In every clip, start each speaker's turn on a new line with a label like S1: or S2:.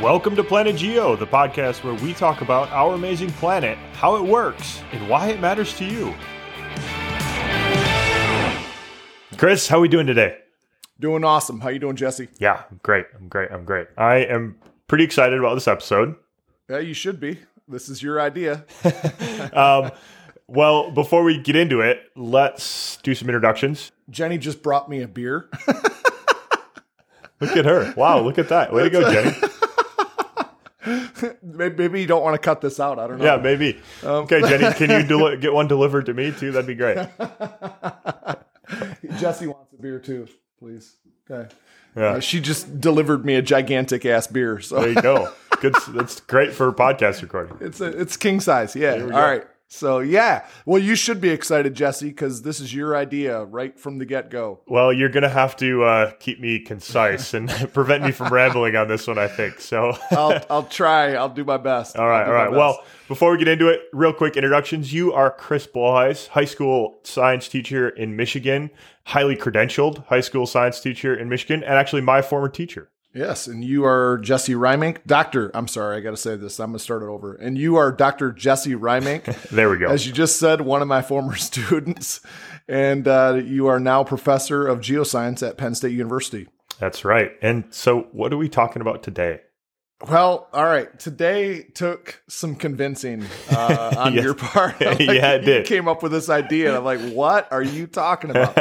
S1: Welcome to Planet Geo, the podcast where we talk about our amazing planet, how it works, and why it matters to you. Chris, how are we doing today?
S2: Doing awesome. How you doing, Jesse?
S1: Yeah, I'm great. I'm great. I'm great. I am pretty excited about this episode.
S2: Yeah, you should be. This is your idea.
S1: Um, well, before we get into it, let's do some introductions.
S2: Jenny just brought me a beer.
S1: Look at her. Wow, look at that. Way to go, Jenny.
S2: Maybe you don't want to cut this out. I don't know.
S1: Yeah, maybe. Okay, Jenny, can you get one delivered to me too? That'd be great.
S2: Jesse wants a beer too, please. Okay.
S1: Yeah.
S2: Uh, she just delivered me a gigantic ass beer, so
S1: There you go. Good. That's great for podcast recording.
S2: it's a, it's king size. Yeah. All right. So yeah. Well, you should be excited, Jesse, because this is your idea right from the get go.
S1: Well, you're gonna have to uh, keep me concise and prevent me from rambling on this one. I think so.
S2: I'll I'll try. I'll do my best.
S1: All right, all right. Well, before we get into it, real quick introductions. You are Chris Bolhuis, high school science teacher in Michigan, highly credentialed high school science teacher in Michigan, and actually my former teacher.
S2: Yes, and you are Jesse Reimink, Doctor. I'm sorry, I got to say this. I'm going to start it over. And you are Doctor Jesse Reimink,
S1: There we go.
S2: as you just said, one of my former students, and uh, you are now professor of geoscience at Penn State University.
S1: That's right. And so, what are we talking about today?
S2: Well, all right. Today took some convincing uh, on
S1: Yes.
S2: your part.
S1: Yeah,
S2: Like,
S1: it
S2: you
S1: did.
S2: Came up with this idea, and I'm like, "What are you talking about?"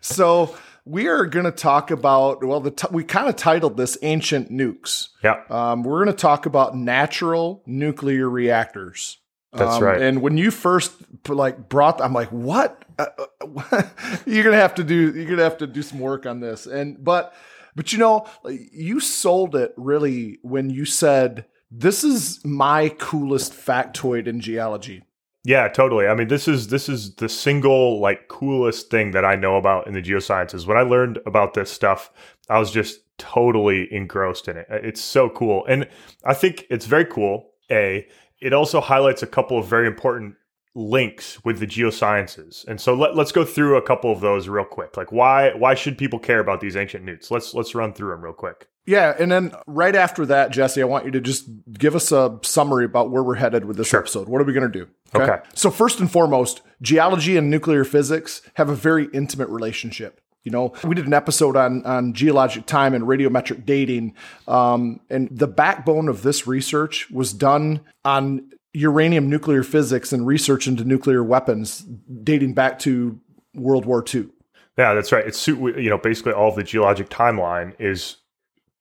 S2: so we are going to talk about. Well, the t- we kind of titled this "Ancient Nukes."
S1: Yeah,
S2: Um, we're going to talk about natural nuclear reactors.
S1: That's
S2: Um,
S1: right.
S2: And when you first like brought, I'm like, what? Uh, uh, you're gonna have to do. You're gonna have to do some work on this. And but but you know, you sold it really when you said this is my coolest factoid in geology.
S1: Yeah, totally. I mean, this is this is the single like coolest thing that I know about in the geosciences. When I learned about this stuff, I was just totally engrossed in it. It's so cool, and I think it's very cool. A, it also highlights a couple of very important links with the geosciences. And so let, let's go through a couple of those real quick. Like why why should people care about these ancient newts? Let's let's run through them real quick.
S2: Yeah, and then right after that, Jesse, I want you to just give us a summary about where we're headed with this episode. What are we going to do?
S1: Okay.
S2: So first and foremost, geology and nuclear physics have a very intimate relationship. You know, we did an episode on on geologic time and radiometric dating, um, and the backbone of this research was done on uranium nuclear physics and research into nuclear weapons dating back to World War II.
S1: Yeah, that's right. It's you know basically all of the geologic timeline is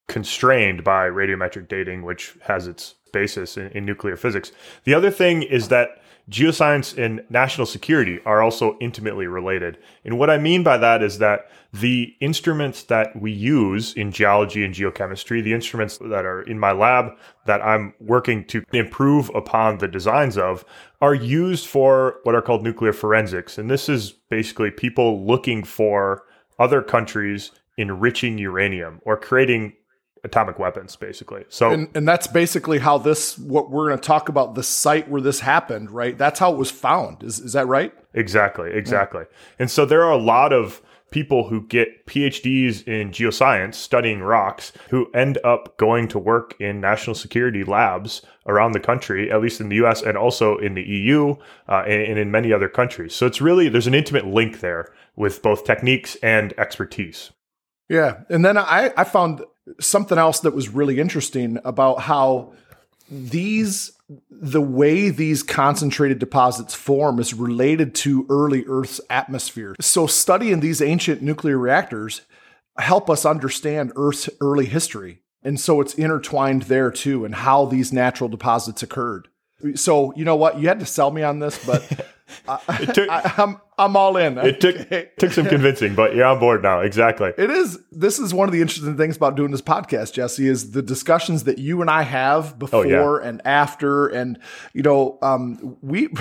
S1: constrained by radiometric dating, which has its basis in, in nuclear physics. The other thing is that geoscience and national security are also intimately related. And what I mean by that is that the instruments that we use in geology and geochemistry, the instruments that are in my lab that I'm working to improve upon the designs of, are used for what are called nuclear forensics. And this is basically people looking for other countries enriching uranium or creating atomic weapons, basically. So
S2: And, and that's basically how this, what we're going to talk about, the site where this happened, right? That's how it was found. Is, is that right?
S1: Exactly, exactly. And so there are a lot of people who get PhDs in geoscience studying rocks who end up going to work in national security labs around the country, at least in the US and also in the EU uh, and, and in many other countries. So it's really, there's an intimate link there with both techniques and expertise.
S2: Yeah. And then I, I found something else that was really interesting about how these the way these concentrated deposits form is related to early Earth's atmosphere. So studying these ancient nuclear reactors help us understand Earth's early history. And so it's intertwined there too and how these natural deposits occurred. So you know what? You had to sell me on this, but I,
S1: took-
S2: I, I'm I'm all in.
S1: It took took some convincing, but you're on board now. Exactly.
S2: It is. This is one of the interesting things about doing this podcast, Jesse, is the discussions that you and I have before
S1: Oh, yeah.
S2: and after, and you know, um, we.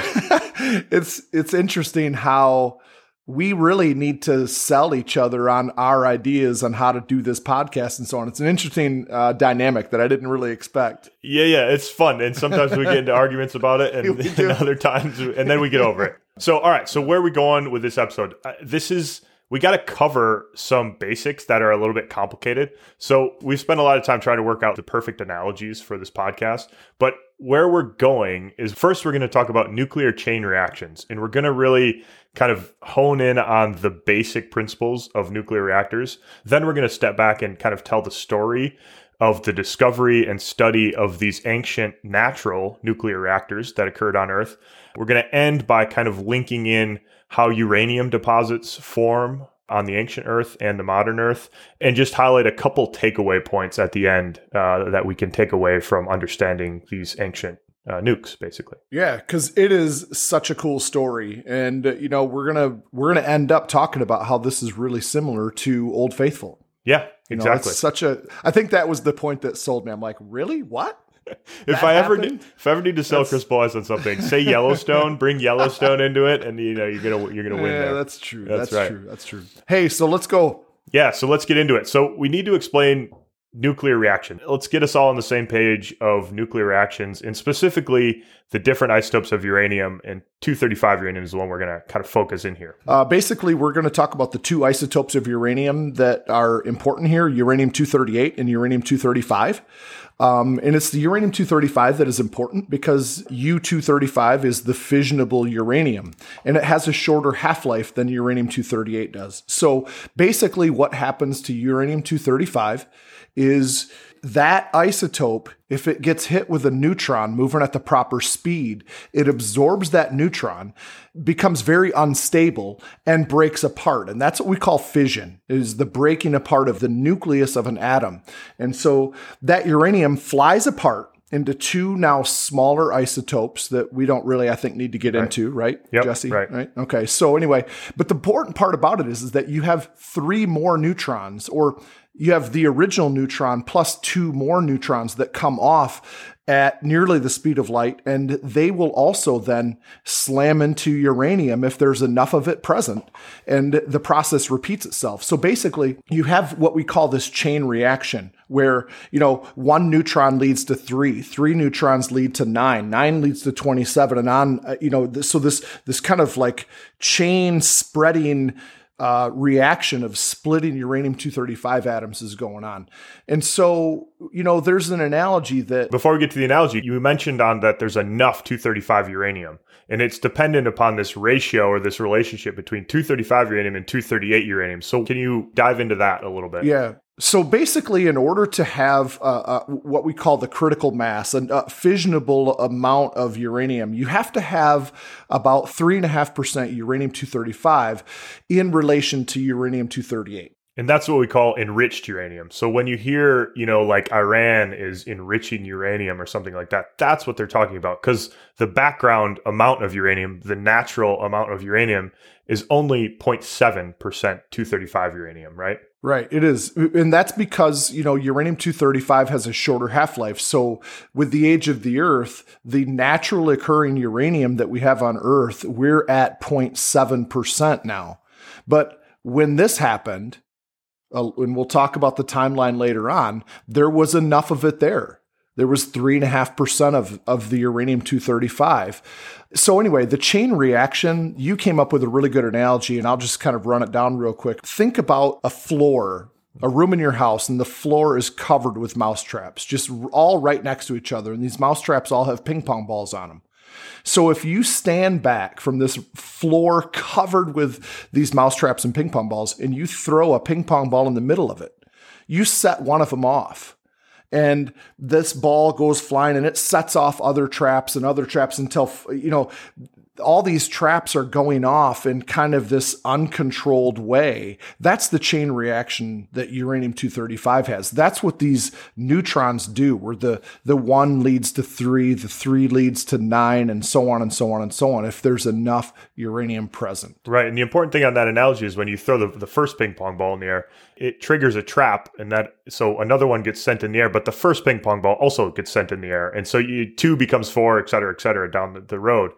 S2: it's it's interesting how we really need to sell each other on our ideas on how to do this podcast and so on. It's an interesting uh, dynamic that I didn't really expect.
S1: Yeah, yeah, it's fun, and sometimes we get into arguments about it, and, and other times, and then we get over it. So, all right, so where are we going with this episode? Uh, this is we got to cover some basics that are a little bit complicated. So we've spent a lot of time trying to work out the perfect analogies for this podcast. But where we're going is first, we're going to talk about nuclear chain reactions, and we're going to really kind of hone in on the basic principles of nuclear reactors. Then we're going to step back and kind of tell the story of the discovery and study of these ancient natural nuclear reactors that occurred on Earth. We're going to end by kind of linking in how uranium deposits form on the ancient Earth and the modern Earth, and just highlight a couple takeaway points at the end uh, that we can take away from understanding these ancient uh, nukes, basically.
S2: Yeah, because it is such a cool story, and uh, you know we're gonna we're gonna end up talking about how this is really similar to Old Faithful.
S1: Yeah,
S2: You know,
S1: exactly.
S2: it's such a. I think that was the point that sold me. I'm like, really? What?
S1: if
S2: that
S1: I ever need, if I ever need to sell
S2: That's-
S1: Chris Bolhuis on something, say Yellowstone, bring Yellowstone into it, and you know you're gonna you're gonna win
S2: Yeah,
S1: there.
S2: that's true.
S1: That's
S2: That's,
S1: right.
S2: true. That's true. Hey, so let's go.
S1: Yeah, so let's get into it. So we need to explain nuclear reaction. Let's get us all on the same page of nuclear reactions and specifically the different isotopes of uranium and 235 uranium is the one we're going to kind of focus in here.
S2: Uh, basically, we're going to talk about the two isotopes of uranium that are important here: uranium 238 and uranium 235. Um, and it's the uranium 235 that is important because U235 is the fissionable uranium and it has a shorter half life than uranium 238 does. So basically, what happens to uranium 235 is that isotope, if it gets hit with a neutron moving at the proper speed, it absorbs that neutron, becomes very unstable, and breaks apart. And that's what we call fission, is the breaking apart of the nucleus of an atom. And so that uranium flies apart into two now smaller isotopes that we don't really, I think, need to get into, right,
S1: Yep,
S2: Jesse?
S1: right.
S2: Okay. So anyway, but the important part about it is, is that you have three more neutrons, or you have the original neutron plus two more neutrons that come off at nearly the speed of light, and they will also then slam into uranium if there's enough of it present, and the process repeats itself. So basically, you have what we call this chain reaction, where you know one neutron leads to three, three neutrons lead to nine, nine leads to twenty-seven, and on. uh, You know, so this this kind of like chain spreading uh, reaction of splitting uranium 235 atoms is going on. And so, you know, there's an analogy that
S1: Before we get to the analogy, you mentioned on that there's enough 235 uranium, and it's dependent upon this ratio or this relationship between 235 uranium and 238 uranium. So, can you dive into that a little bit?
S2: Yeah. So basically, in order to have uh, uh, what we call the critical mass, a uh, fissionable amount of uranium, you have to have about 3.5% uranium 235 in relation to uranium 238.
S1: And that's what we call enriched uranium. So when you hear, you know, like Iran is enriching uranium or something like that, that's what they're talking about. Because the background amount of uranium, the natural amount of uranium, is only 0.7% 235 uranium, right?
S2: Right, it is. And that's because, you know, uranium 235 has a shorter half life. So, with the age of the Earth, the naturally occurring uranium that we have on Earth, we're at 0.7% now. But when this happened, uh, and we'll talk about the timeline later on, there was enough of it there. There was 3.5% of, of the uranium 235. So, anyway, the chain reaction, you came up with a really good analogy, and I'll just kind of run it down real quick. Think about a floor, a room in your house, and the floor is covered with mouse traps, just all right next to each other. And these mouse traps all have ping pong balls on them. So if you stand back from this floor covered with these mousetraps and ping pong balls and you throw a ping pong ball in the middle of it, you set one of them off. And this ball goes flying and it sets off other traps and other traps until, you know, all these traps are going off in kind of this uncontrolled way. That's the chain reaction that uranium 235 has. That's what these neutrons do, where the, the one leads to three, the three leads to nine, and so on and so on and so on, if there's enough uranium present.
S1: Right. And the important thing on that analogy is when you throw the, the first ping pong ball in the air, it triggers a trap, and that so another one gets sent in the air, but the first ping pong ball also gets sent in the air. And so you, two becomes four, et cetera, et cetera, down the, the road.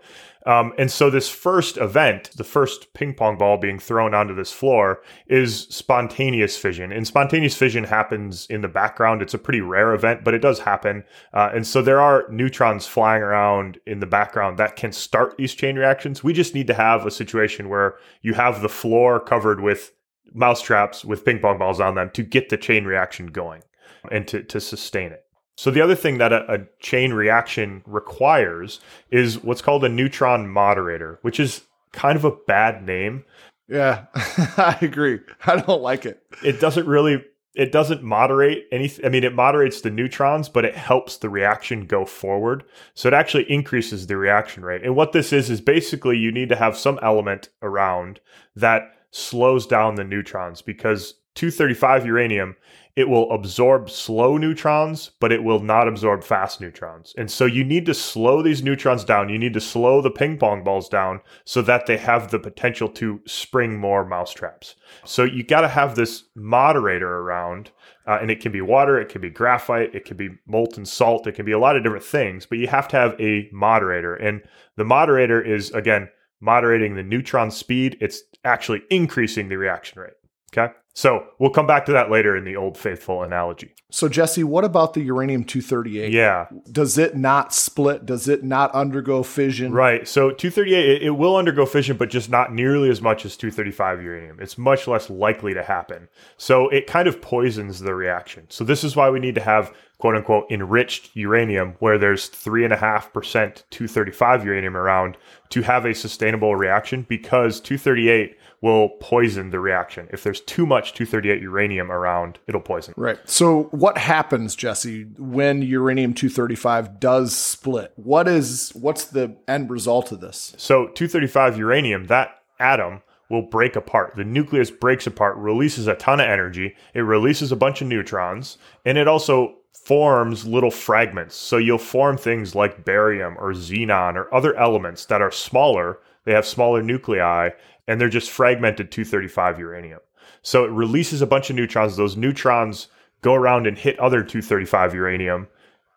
S1: Um, and so this first event, the first ping pong ball being thrown onto this floor, is spontaneous fission. And spontaneous fission happens in the background. It's a pretty rare event, but it does happen. Uh, and so there are neutrons flying around in the background that can start these chain reactions. We just need to have a situation where you have the floor covered with mousetraps with ping pong balls on them to get the chain reaction going and to, to sustain it. So the other thing that a, a, chain reaction requires is what's called a neutron moderator, which is kind of a bad name.
S2: Yeah, I agree. I don't like it.
S1: It doesn't really it doesn't moderate anything. I mean, it moderates the neutrons, but it helps the reaction go forward. So it actually increases the reaction rate. And what this is is basically you need to have some element around that slows down the neutrons because 235 uranium it will absorb slow neutrons, but it will not absorb fast neutrons. And so you need to slow these neutrons down. You need to slow the ping pong balls down so that they have the potential to spring more mousetraps. So you got to have this moderator around, uh, and it can be water, it can be graphite, it can be molten salt, it can be a lot of different things, but you have to have a moderator. And the moderator is, again, moderating the neutron speed, it's actually increasing the reaction rate. Okay. So we'll come back to that later in the old faithful analogy.
S2: So, Jesse, what about the uranium 238?
S1: Yeah.
S2: Does it not split? Does it not undergo fission?
S1: Right. So, 238, it, it, will undergo fission, but just not nearly as much as 235 uranium. It's much less likely to happen. So, it kind of poisons the reaction. So, this is why we need to have quote unquote enriched uranium where there's 3.5% 235 uranium around to have a sustainable reaction because 238 will poison the reaction. If there's too much 238 uranium around, it'll poison.
S2: Right. So what happens, Jesse, when uranium 235 does split? What is what's the end result of this?
S1: So 235 uranium, that atom will break apart. The nucleus breaks apart, releases a ton of energy. It releases a bunch of neutrons, and it also forms little fragments. So you'll form things like barium or xenon or other elements that are smaller. They have smaller nuclei and they're just fragmented 235 uranium. So it releases a bunch of neutrons. Those neutrons go around and hit other 235 uranium,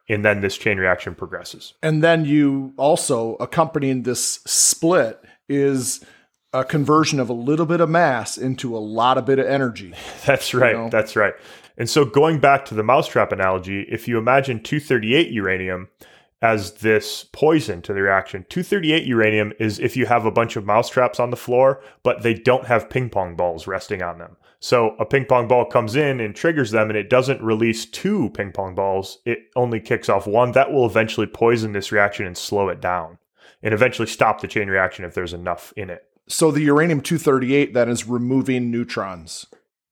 S1: and then this chain reaction progresses.
S2: And then you also accompanying this split is a conversion of a little bit of mass into a lot of bit of energy.
S1: That's right. You know? That's right. And so going back to the mousetrap analogy, if you imagine 238 uranium, as this poison to the reaction. 238 uranium is if you have a bunch of mousetraps on the floor, but they don't have ping pong balls resting on them. So a ping pong ball comes in and triggers them, and it doesn't release two ping pong balls. It only kicks off one. That will eventually poison this reaction and slow it down, and eventually stop the chain reaction if there's enough in it.
S2: So the uranium 238 then is removing neutrons.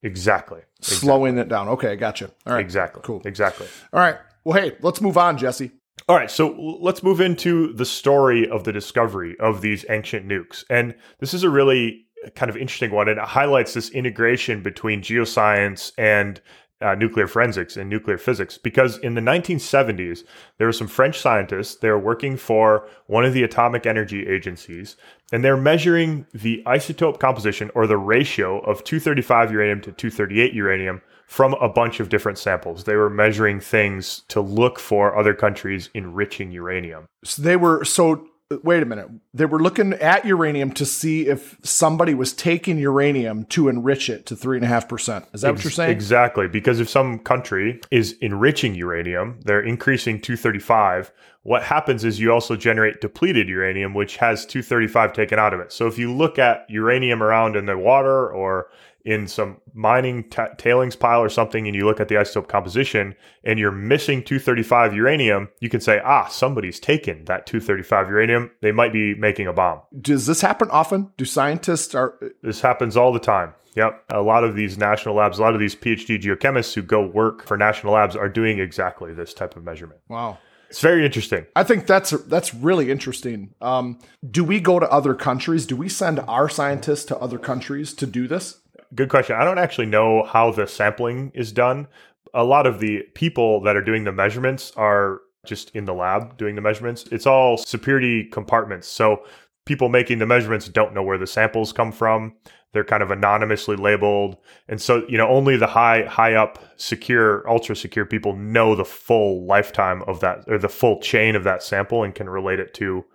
S1: Exactly.
S2: Slowing
S1: exactly.
S2: it down. Okay, I gotcha. All right.
S1: Exactly.
S2: Cool.
S1: Exactly.
S2: All right. Well, hey, let's move on, Jesse.
S1: All right, so let's move into the story of the discovery of these ancient nukes. And this is a really kind of interesting one, and it highlights this integration between geoscience and uh, nuclear forensics and nuclear physics. Because in the 1970s, there were some French scientists, they were working for one of the atomic energy agencies, and they're measuring the isotope composition or the ratio of 235 uranium to 238 uranium from a bunch of different samples. They were measuring things to look for other countries enriching uranium.
S2: So they were so wait a minute. They were looking at uranium to see if somebody was taking uranium to enrich it to three and a half percent. Is that Ex- what you're saying?
S1: Exactly. Because if some country is enriching uranium, they're increasing 235. What happens is you also generate depleted uranium, which has 235 taken out of it. So if you look at uranium around in the water or in some mining t- tailings pile or something and you look at the isotope composition and you're missing 235 uranium, you can say, ah, somebody's taken that 235 uranium. They might be making a bomb.
S2: Does this happen often? Do scientists are.
S1: This happens all the time. Yep. A lot of these national labs, a lot of these PhD geochemists who go work for national labs are doing exactly this type of measurement.
S2: Wow.
S1: It's very interesting.
S2: I think that's that's really interesting. Um, do we go to other countries? Do we send our scientists to other countries to do this?
S1: Good question. I don't actually know how the sampling is done. A lot of the people that are doing the measurements are just in the lab doing the measurements. It's all security compartments. So people making the measurements don't know where the samples come from. They're kind of anonymously labeled. And so, you know, only the high high up secure ultra secure people know the full lifetime of that or the full chain of that sample and can relate it to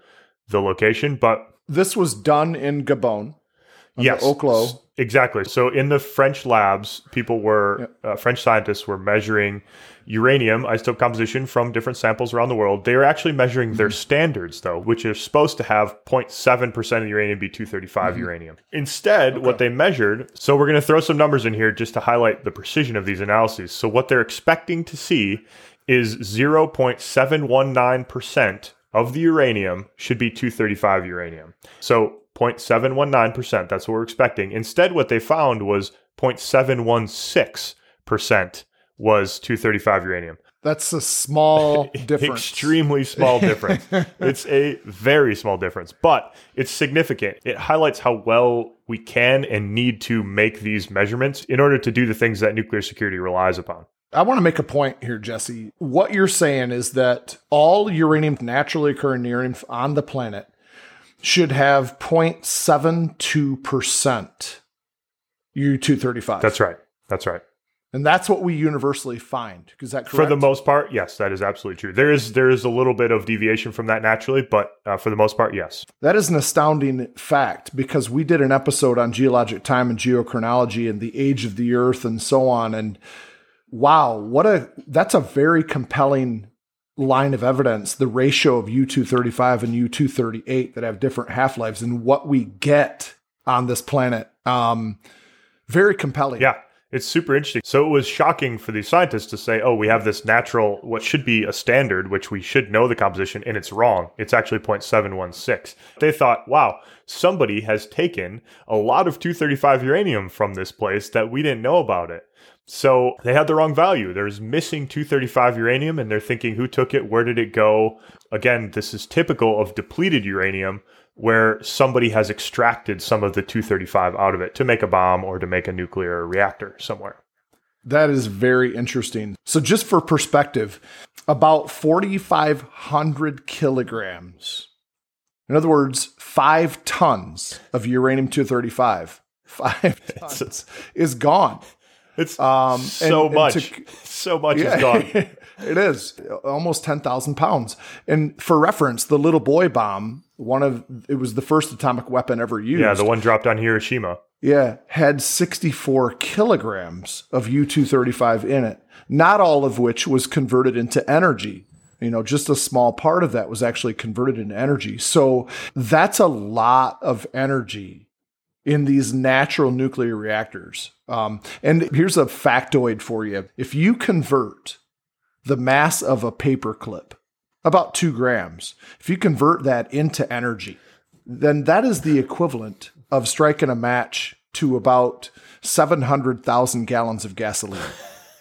S1: the location. But
S2: this was done in Gabon.
S1: Yes,
S2: Oklo.
S1: Exactly. So in the French labs, people were uh, French scientists were measuring uranium isotope composition from different samples around the world. They were actually measuring their standards, though, which is supposed to have 0.7% of uranium be 235 uranium. Instead, what they measured, so we're going to throw some numbers in here just to highlight the precision of these analyses. So what they're expecting to see is 0.719% of the uranium should be 235 uranium. So 0.719%, that's what we're expecting. Instead, what they found was 0.716% was 235 uranium.
S2: That's a small difference.
S1: Extremely small difference. it's a very small difference, but it's significant. It highlights how well we can and need to make these measurements in order to do the things that nuclear security relies upon.
S2: I want to make a point here, Jesse. What you're saying is that all uranium, naturally occurring uranium on the planet, should have 0.72% U235.
S1: That's right. That's right.
S2: and that's what we universally find. Is that correct?
S1: For the most part, yes, that is absolutely true. There is there is a little bit of deviation from that naturally, but uh, for the most part, yes.
S2: That is an astounding fact because we did an episode on geologic time and geochronology and the age of the earth and so on. And wow, what a that's a very compelling line of evidence the ratio of U235 and U238 that have different half lives and what we get on this planet. Um, very compelling.
S1: Yeah, it's super interesting. So it was shocking for these scientists to say, "Oh, we have this natural, what should be a standard, which we should know the composition, and it's wrong. It's actually 0.716." They thought, "Wow, somebody has taken a lot of 235 uranium from this place that we didn't know about it." So they had the wrong value. There's missing 235 uranium, and they're thinking, "Who took it? Where did it go?" Again, this is typical of depleted uranium where somebody has extracted some of the 235 out of it to make a bomb or to make a nuclear reactor somewhere.
S2: That is very interesting. So, just for perspective, about 4,500 kilograms, in other words, five tons of uranium 235, five tons is gone.
S1: It's
S2: Um,
S1: so
S2: and- and
S1: much.
S2: to-
S1: so much
S2: Yeah,
S1: is gone.
S2: it is almost 10,000 pounds. And for reference, the little boy bomb, one of it was the first atomic weapon ever used.
S1: Yeah, the one dropped on Hiroshima.
S2: Yeah, had 64 kilograms of U 235 in it, not all of which was converted into energy. You know, just a small part of that was actually converted into energy. So that's a lot of energy in these natural nuclear reactors. Um, and here's a factoid for you if you convert the mass of a paperclip, about two grams, if you convert that into energy, then that is the equivalent of striking a match to about 700,000 gallons of gasoline.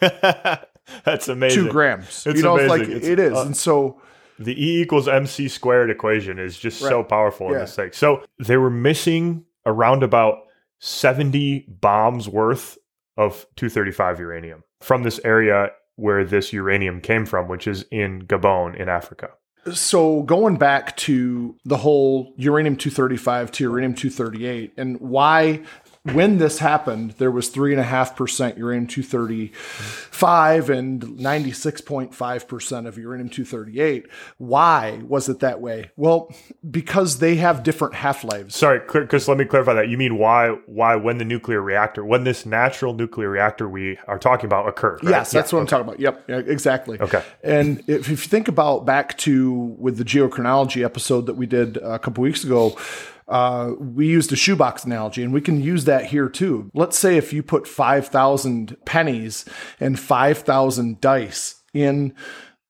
S1: That's amazing.
S2: Two grams.
S1: It's
S2: you know, it's like
S1: amazing. It's,
S2: it is.
S1: uh,
S2: and so,
S1: The E equals MC squared equation is just so
S2: Right.
S1: powerful in this thing. So they were missing around about 70 bombs worth of 235 uranium from this area where this uranium came from, which is in Gabon in Africa.
S2: so going back to the whole uranium 235 to uranium 238 and why when this happened there was 3.5% uranium 235 and 96.5% of uranium 238 why was it that way well because they have different half-lives
S1: Sorry, Chris, let me clarify that. You mean why why when the nuclear reactor, when this natural nuclear reactor we are talking about occurred? right?
S2: Yes, that's
S1: Yeah,
S2: what I'm talking about. Yep, exactly.
S1: Okay.
S2: And if, if you think about back to with the geochronology episode that we did a couple weeks ago, uh, we used a shoebox analogy, and we can use that here too. Let's say if you put 5,000 pennies and 5,000 dice in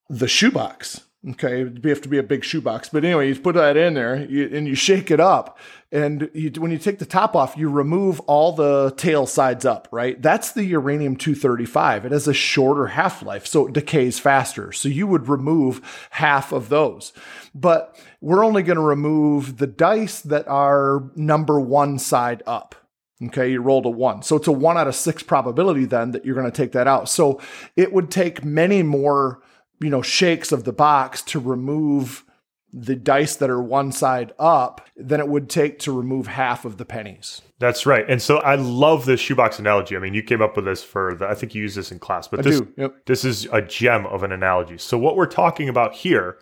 S2: the shoebox. Okay, it'd have to be a big shoebox, but anyway, you put that in there and you shake it up, and you, when you take the top off, you remove all the tail sides up. Right, that's the uranium two thirty five. It has a shorter half life, so it decays faster. So you would remove half of those, but we're only going to remove the dice that are number one side up. Okay, you rolled a one. So it's a one out of six probability then that you're going to take that out. So it would take many more, you know, shakes of the box to remove the dice that are one side up than it would take to remove half of the pennies.
S1: That's right. And so I love this shoebox analogy. I mean, you came up with this for the, I think you used this in class, but
S2: I
S1: this.
S2: Yep.
S1: this is a gem of an analogy. So what we're talking about here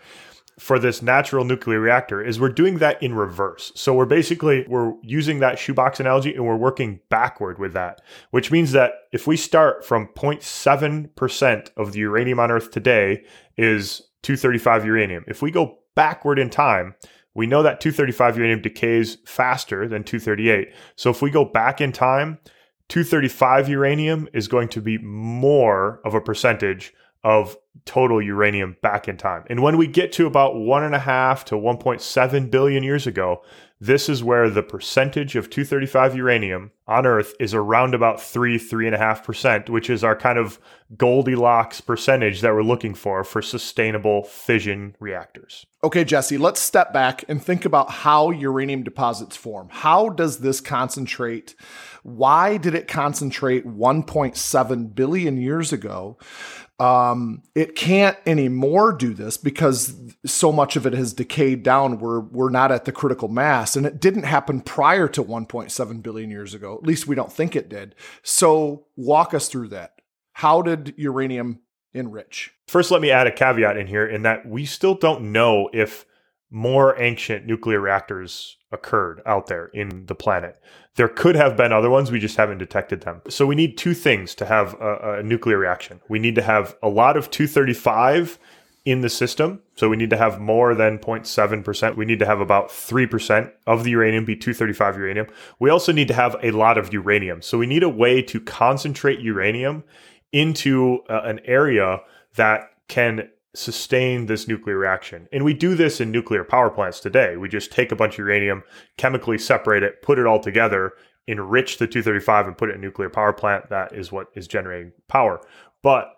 S1: for this natural nuclear reactor is we're doing that in reverse. So we're basically we're using that shoebox analogy and we're working backward with that, which means that if we start from 0.7% of the uranium on earth today is 235 uranium. If we go backward in time, we know that 235 uranium decays faster than 238. So if we go back in time, 235 uranium is going to be more of a percentage of total uranium back in time. And when we get to about one and a half to 1.7 billion years ago, this is where the percentage of 235 uranium on Earth is around about three, three and a half percent, which is our kind of Goldilocks percentage that we're looking for for sustainable fission reactors.
S2: Okay, Jesse, let's step back and think about how uranium deposits form. How does this concentrate? Why did it concentrate 1.7 billion years ago? Um, it can't anymore do this because so much of it has decayed down. We're we're not at the critical mass, and it didn't happen prior to 1.7 billion years ago. At least we don't think it did. So walk us through that. How did uranium enrich?
S1: First, let me add a caveat in here in that we still don't know if more ancient nuclear reactors occurred out there in the planet. There could have been other ones, we just haven't detected them. So we need two things to have a, a, nuclear reaction. We need to have a lot of 235 in the system. So we need to have more than 0.7%. We need to have about 3% of the uranium be 235 uranium. We also need to have a lot of uranium. So we need a way to concentrate uranium into uh, an area that can sustain this nuclear reaction. And we do this in nuclear power plants today. We just take a bunch of uranium, chemically separate it, put it all together, enrich the 235 and put it in a nuclear power plant. That is what is generating power. But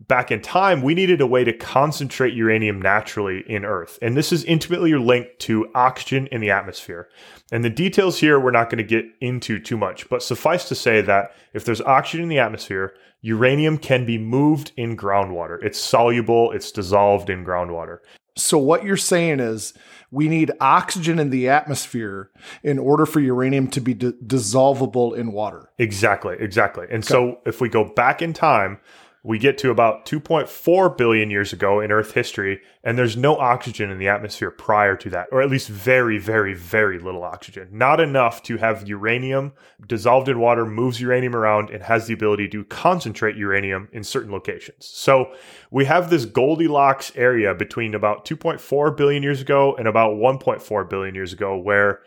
S1: back in time, we needed a way to concentrate uranium naturally in Earth. And this is intimately linked to oxygen in the atmosphere. And the details here we're not going to get into too much, but suffice to say that if there's oxygen in the atmosphere, uranium can be moved in groundwater. It's soluble, it's dissolved in groundwater.
S2: So, what you're saying is we need oxygen in the atmosphere in order for uranium to be d- dissolvable in water.
S1: Exactly, exactly. And okay. so, if we go back in time, we get to about 2.4 billion years ago in Earth history, and there's no oxygen in the atmosphere prior to that, or at least very, very, very little oxygen. Not enough to have uranium dissolved in water, moves uranium around, and has the ability to concentrate uranium in certain locations. So we have this Goldilocks area between about 2.4 billion years ago and about 1.4 billion years ago, where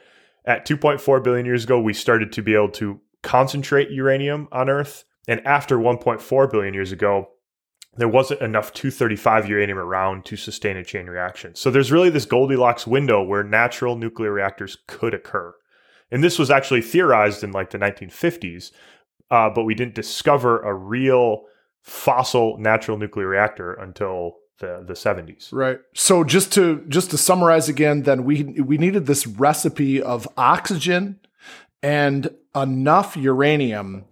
S1: at 2.4 billion years ago, we started to be able to concentrate uranium on Earth and after 1.4 billion years ago, there wasn't enough 235 uranium around to sustain a chain reaction. So there's really this Goldilocks window where natural nuclear reactors could occur. And this was actually theorized in like the 1950s, uh, but we didn't discover a real fossil natural nuclear reactor until the, the 70s.
S2: Right. So just to just to summarize again, then we we needed this recipe of oxygen and enough uranium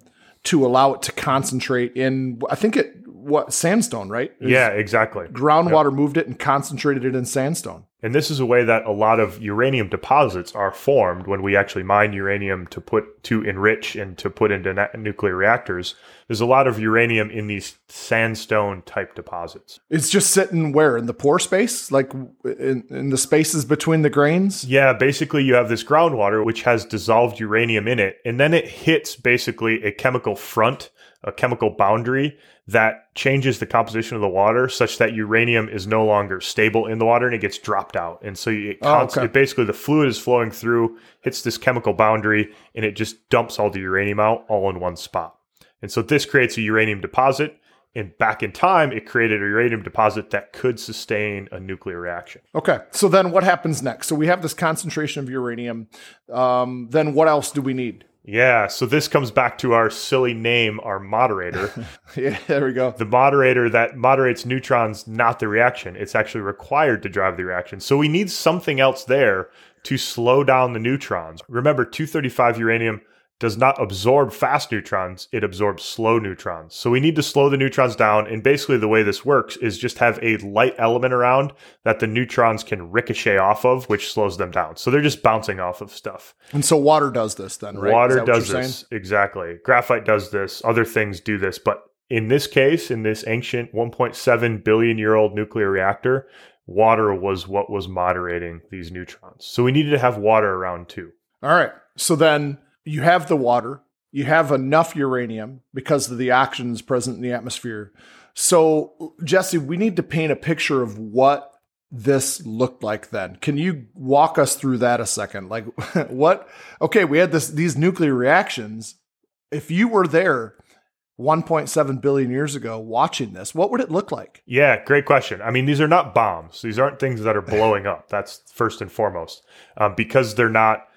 S2: to allow it to concentrate in I think it what sandstone, right?
S1: yeah, exactly.
S2: Groundwater yep. moved it and concentrated it in sandstone.
S1: And this is a way that a lot of uranium deposits are formed when we actually mine uranium to put to enrich and to put into na- nuclear reactors. There's a lot of uranium in these sandstone type deposits.
S2: It's just sitting where in the pore space, like in, in the spaces between the grains.
S1: Yeah, basically you have this groundwater which has dissolved uranium in it, and then it hits basically a chemical front, a chemical boundary that changes the composition of the water such that uranium is no longer stable in the water and it gets dropped out. And so it, oh, okay. it basically the fluid is flowing through, hits this chemical boundary, and it just dumps all the uranium out all in one spot. And so this creates a uranium deposit. And back in time, it created a uranium deposit that could sustain a nuclear reaction.
S2: Okay. So then what happens next? So we have this concentration of uranium. Um, then what else do we need?
S1: Yeah, so this comes back to our silly name, our moderator.
S2: yeah, there we go.
S1: The moderator that moderates neutrons, not the reaction. It's actually required to drive the reaction. So we need something else there to slow down the neutrons. Remember, 235 uranium does not absorb fast neutrons, it absorbs slow neutrons. So we need to slow the neutrons down. And basically, the way this works is just have a light element around that the neutrons can ricochet off of, which slows them down. So they're just bouncing off of stuff.
S2: And so water does this then, right?
S1: Water does this. Saying? Exactly. Graphite does this. Other things do this. But in this case, in this ancient 1.7 billion year old nuclear reactor, water was what was moderating these neutrons. So we needed to have water around too.
S2: All right. So then you have the water, you have enough uranium because of the oxygens present in the atmosphere. So, Jesse, we need to paint a picture of what this looked like then. Can you walk us through that a second? Like what okay, we had this these nuclear reactions. If you were there 1.7 billion years ago watching this, what would it look like?
S1: Yeah, great question. I mean, these are not bombs. These aren't things that are blowing up. That's first and foremost. Um, because they're not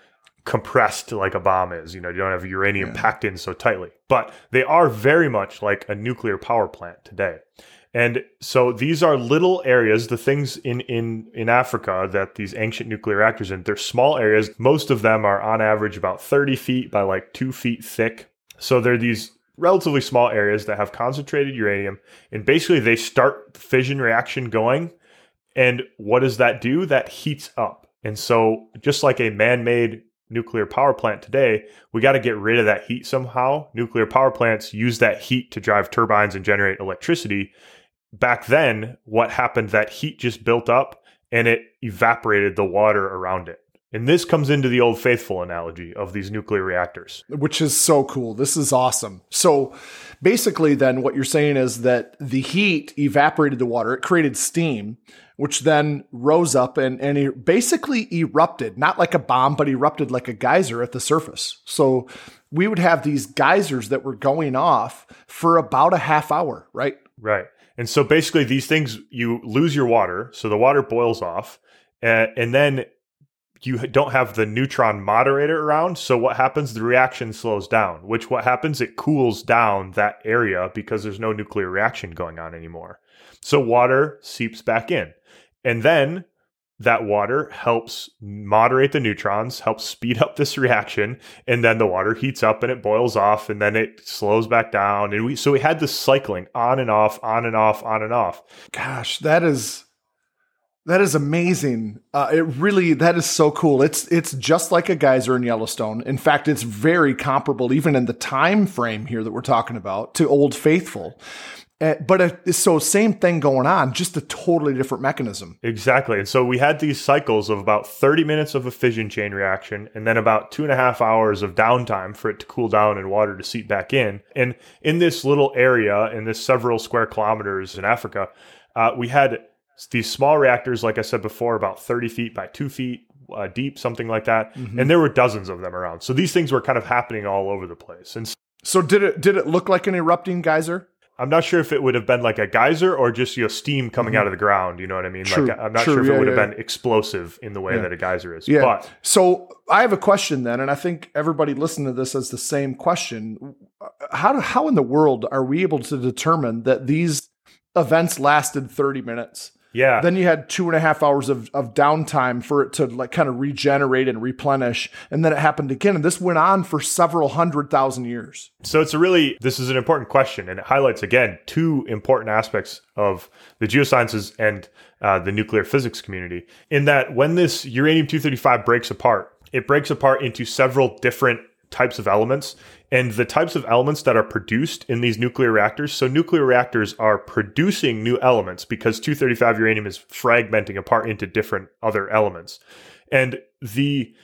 S1: compressed like a bomb is. You know, you don't have uranium yeah. packed in so tightly. But they are very much like a nuclear power plant today. And so these are little areas, the things in, in, in Africa that these ancient nuclear reactors in, they're small areas. Most of them are on average about 30 feet by like two feet thick. So they're these relatively small areas that have concentrated uranium. And basically they start the fission reaction going. And what does that do? That heats up. And so just like a man-made nuclear power plant today, we got to get rid of that heat somehow. Nuclear power plants use that heat to drive turbines and generate electricity back then, what happened, that heat just built up and it evaporated the water around it. And this comes into the old faithful analogy of these nuclear reactors.
S2: Which is so cool. This is awesome. So basically, then what you're saying is that the heat evaporated the water, it created steam, which then rose up and, and it basically erupted, not like a bomb, but erupted like a geyser at the surface. So we would have these geysers that were going off for about a half hour, right?
S1: Right. And so basically, these things, you lose your water. So the water boils off. And, and then you don't have the neutron moderator around. So what happens? The reaction slows down, which what happens? It cools down that area because there's no nuclear reaction going on anymore. So water seeps back in. And then that water helps moderate the neutrons, helps speed up this reaction, and then the water heats up and it boils off, and then it slows back down. And we so we had this cycling on and off, on and off, on and off.
S2: Gosh, that is that is amazing. Uh, it really that is so cool. It's it's just like a geyser in Yellowstone. In fact, it's very comparable, even in the time frame here that we're talking about, to Old Faithful. Uh, but uh, so same thing going on, just a totally different mechanism.
S1: Exactly. And so we had these cycles of about 30 minutes of a fission chain reaction and then about two and a half hours of downtime for it to cool down and water to seep back in. And in this little area, in this several square kilometers in Africa, uh, we had these small reactors, like I said before, about 30 feet by two feet uh, deep, something like that. Mm-hmm. And there were dozens of them around. So these things were kind of happening all over the place. And
S2: so did it did it look like an erupting geyser?
S1: I'm not sure if it would have been like a geyser or just you know steam coming mm-hmm. out of the ground. You know what I mean? True, like I'm not true, sure if yeah, it would yeah, have been explosive in the way yeah. that a geyser is.
S2: Yeah.
S1: But
S2: so I have a question then, and I think everybody listening to this has the same question. How how in the world are we able to determine that these events lasted 30 minutes?
S1: Yeah.
S2: Then you had two and a half hours of, of downtime for it to like kind of regenerate and replenish. And then it happened again. And this went on for several hundred thousand years.
S1: So it's a really, this is an important question. And it highlights again two important aspects of the geosciences and uh, the nuclear physics community. In that when this uranium 235 breaks apart, it breaks apart into several different types of elements and the types of elements that are produced in these nuclear reactors. So, nuclear reactors are producing new elements because 235 uranium is fragmenting apart into different other elements. And the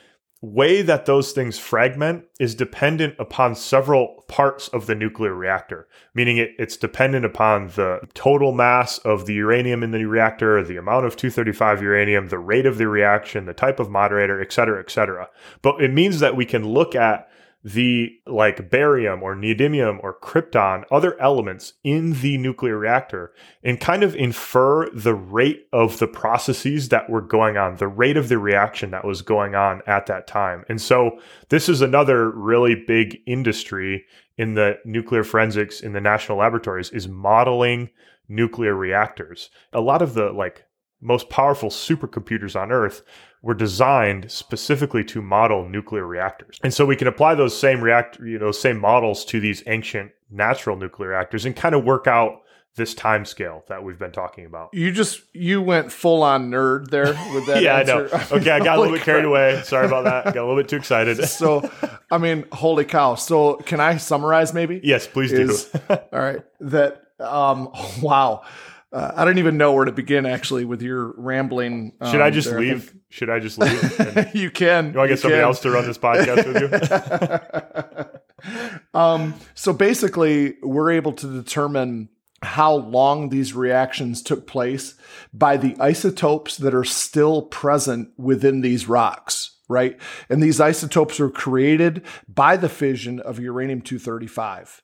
S1: way that those things fragment is dependent upon several parts of the nuclear reactor, meaning it, it's dependent upon the total mass of the uranium in the reactor, the amount of 235 uranium, the rate of the reaction, the type of moderator, et cetera, et cetera. But it means that we can look at the like barium or neodymium or krypton, other elements in the nuclear reactor, and kind of infer the rate of the processes that were going on, the rate of the reaction that was going on at that time. And so this is another really big industry in the nuclear forensics in the national laboratories is modeling nuclear reactors. A lot of the like most powerful supercomputers on earth were designed specifically to model nuclear reactors. And so we can apply those same reactor, you know, same models to these ancient natural nuclear reactors and kind of work out this time scale that we've been talking about.
S2: You just you went full on nerd there with that.
S1: yeah, answer. I know. Okay, I got a little bit carried away. Sorry about that. Got a little bit too excited.
S2: so, I mean, holy cow. So, can I summarize maybe?
S1: Yes, please Is,
S2: do. all right. That um wow uh, I don't even know where to begin actually with your rambling.
S1: Should I
S2: um,
S1: just
S2: there.
S1: leave? Should I just leave? And-
S2: you can.
S1: you want to get somebody
S2: can.
S1: else to run this podcast with you?
S2: um, so basically, we're able to determine how long these reactions took place by the isotopes that are still present within these rocks, right? And these isotopes are created by the fission of uranium 235.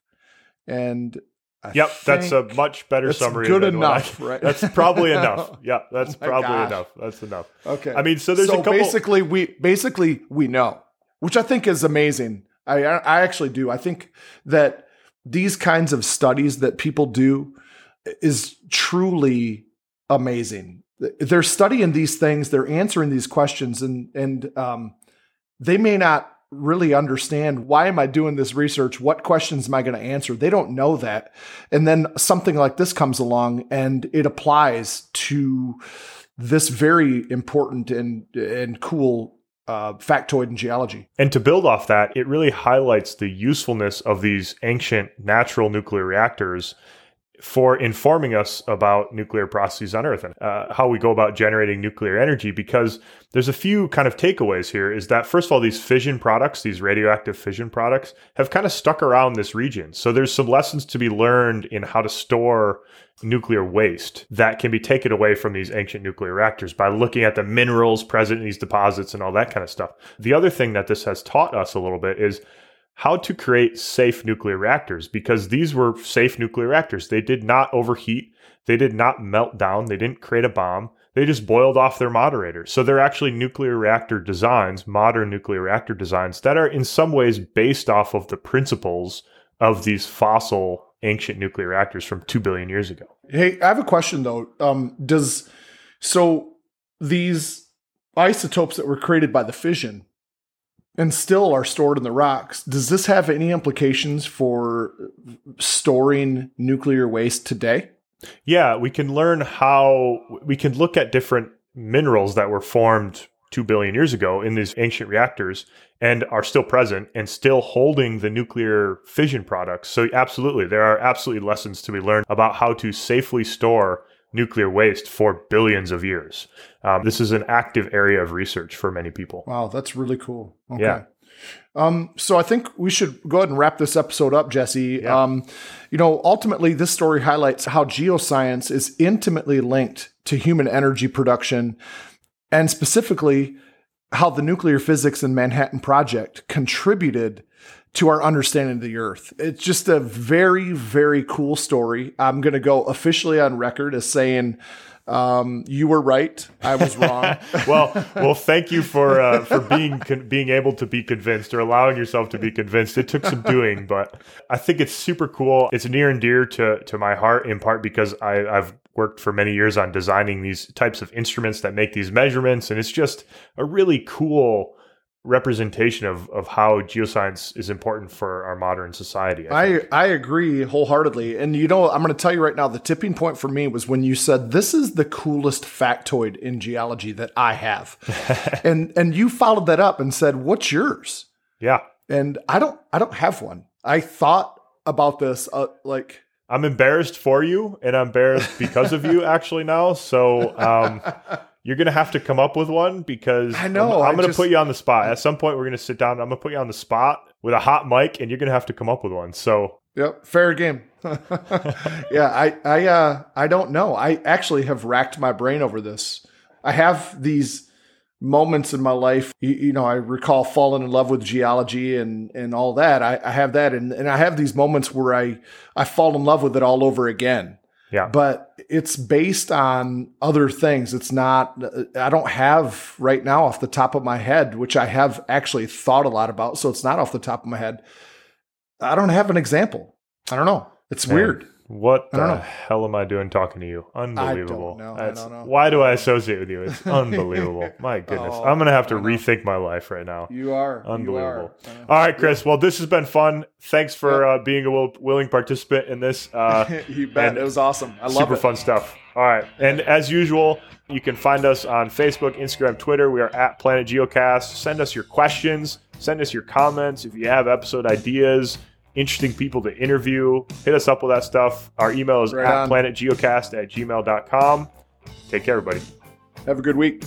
S2: And I
S1: Yep, that's a much better
S2: that's
S1: summary.
S2: good
S1: what I-
S2: enough, right?
S1: That's probably enough. Yeah, that's
S2: Oh
S1: probably
S2: gosh.
S1: enough. That's enough.
S2: Okay.
S1: I mean, so there's a couple.
S2: basically we basically we know, which I think is amazing. I I actually do. I think that these kinds of studies that people do is truly amazing. They're studying these things, they're answering these questions, and and um, they may not really understand why am I doing this research? What questions am I going to answer? They don't know that. And then something like this comes along and it applies to this very important and and cool uh, factoid in geology.
S1: And to build off that, it really highlights the usefulness of these ancient natural nuclear reactors for informing us about nuclear processes on Earth and uh, how we go about generating nuclear energy. Because there's a few kind of takeaways here is that, first of all, these fission products, these radioactive fission products, have kind of stuck around this region. So there's some lessons to be learned in how to store nuclear waste that can be taken away from these ancient nuclear reactors by looking at the minerals present in these deposits and all that kind of stuff. The other thing that this has taught us a little bit is how to create safe nuclear reactors because these were safe nuclear reactors. They did not overheat, they did not melt down, they didn't create a bomb. They just boiled off their moderator. So they're actually nuclear reactor designs, modern nuclear reactor designs that are in some ways based off of the principles of these fossil ancient nuclear reactors from 2 billion years ago.
S2: Hey, I have a question though. Um, does so these isotopes that were created by the fission and still are stored in the rocks, does this have any implications for storing nuclear waste today?
S1: Yeah, we can learn how we can look at different minerals that were formed 2 billion years ago in these ancient reactors and are still present and still holding the nuclear fission products. So, absolutely, there are absolutely lessons to be learned about how to safely store nuclear waste for billions of years. Um, this is an active area of research for many people.
S2: Wow, that's really cool. Okay.
S1: Yeah.
S2: Um, so I think we should go ahead and wrap this episode up, Jesse.
S1: Yeah.
S2: Um, you know, ultimately, this story highlights how geoscience is intimately linked to human energy production, and specifically how the nuclear physics and Manhattan Project contributed to our understanding of the Earth. It's just a very, very cool story. I'm going to go officially on record as saying um, you were right, I was wrong.
S1: well, well, thank you for uh, for being con- being able to be convinced or allowing yourself to be convinced. It took some doing, but I think it's super cool. It's near and dear to to my heart, in part because I, I've worked for many years on designing these types of instruments that make these measurements, and it's just a really cool representation of of how geoscience is important for our modern society. I,
S2: I. I agree wholeheartedly. And you know, I'm going to tell you right now, the tipping point for me was when you said, this is the coolest factoid in geology that I have. and, and you followed that up and said, what's yours?
S1: yeah.
S2: And I don't, I don't have one. I thought about this, uh, like,
S1: I'm embarrassed for you, and I'm embarrassed because of you actually now. So um, you're gonna have to come up with one because
S2: I know,
S1: I'm, I'm
S2: I
S1: gonna
S2: just-
S1: put you on the spot. At some point, we're gonna sit down. and I'm gonna put you on the spot with a hot mic, and you're gonna have to come up with one. So
S2: Yep, fair game. yeah, I I uh I don't know. I actually have racked my brain over this. I have these moments in my life. You, you know, I recall falling in love with geology and and all that. I, I have that, and and I have these moments where I I fall in love with it all over again.
S1: Yeah,
S2: But it's based on other things. It's not. I don't have right now off the top of my head, which I have actually thought a lot about. So it's not off the top of my head. I don't have an example. I don't know. It's
S1: Man,
S2: weird.
S1: What
S2: I
S1: the hell am I doing talking to you? Unbelievable.
S2: I don't know.
S1: Why do I associate with you? It's unbelievable. My goodness.
S2: Oh,
S1: I'm gonna have to
S2: I know.
S1: rethink my life right now.
S2: You are
S1: Unbelievable.
S2: You are.
S1: All right, Chris. Well, this has been fun. Thanks for uh, being a will- willing participant in this. Uh,
S2: you bet. It was awesome. I love
S1: super
S2: it.
S1: fun stuff. All right. And as usual, you can find us on Facebook, Instagram, Twitter. We are at Planet Geocast. Send us your questions, send us your comments. If you have episode ideas, interesting people to interview, hit us up with that stuff. Our email is
S2: Right
S1: at
S2: on.
S1: planetgeocast at gmail.com. Take care, everybody.
S2: Have a good week.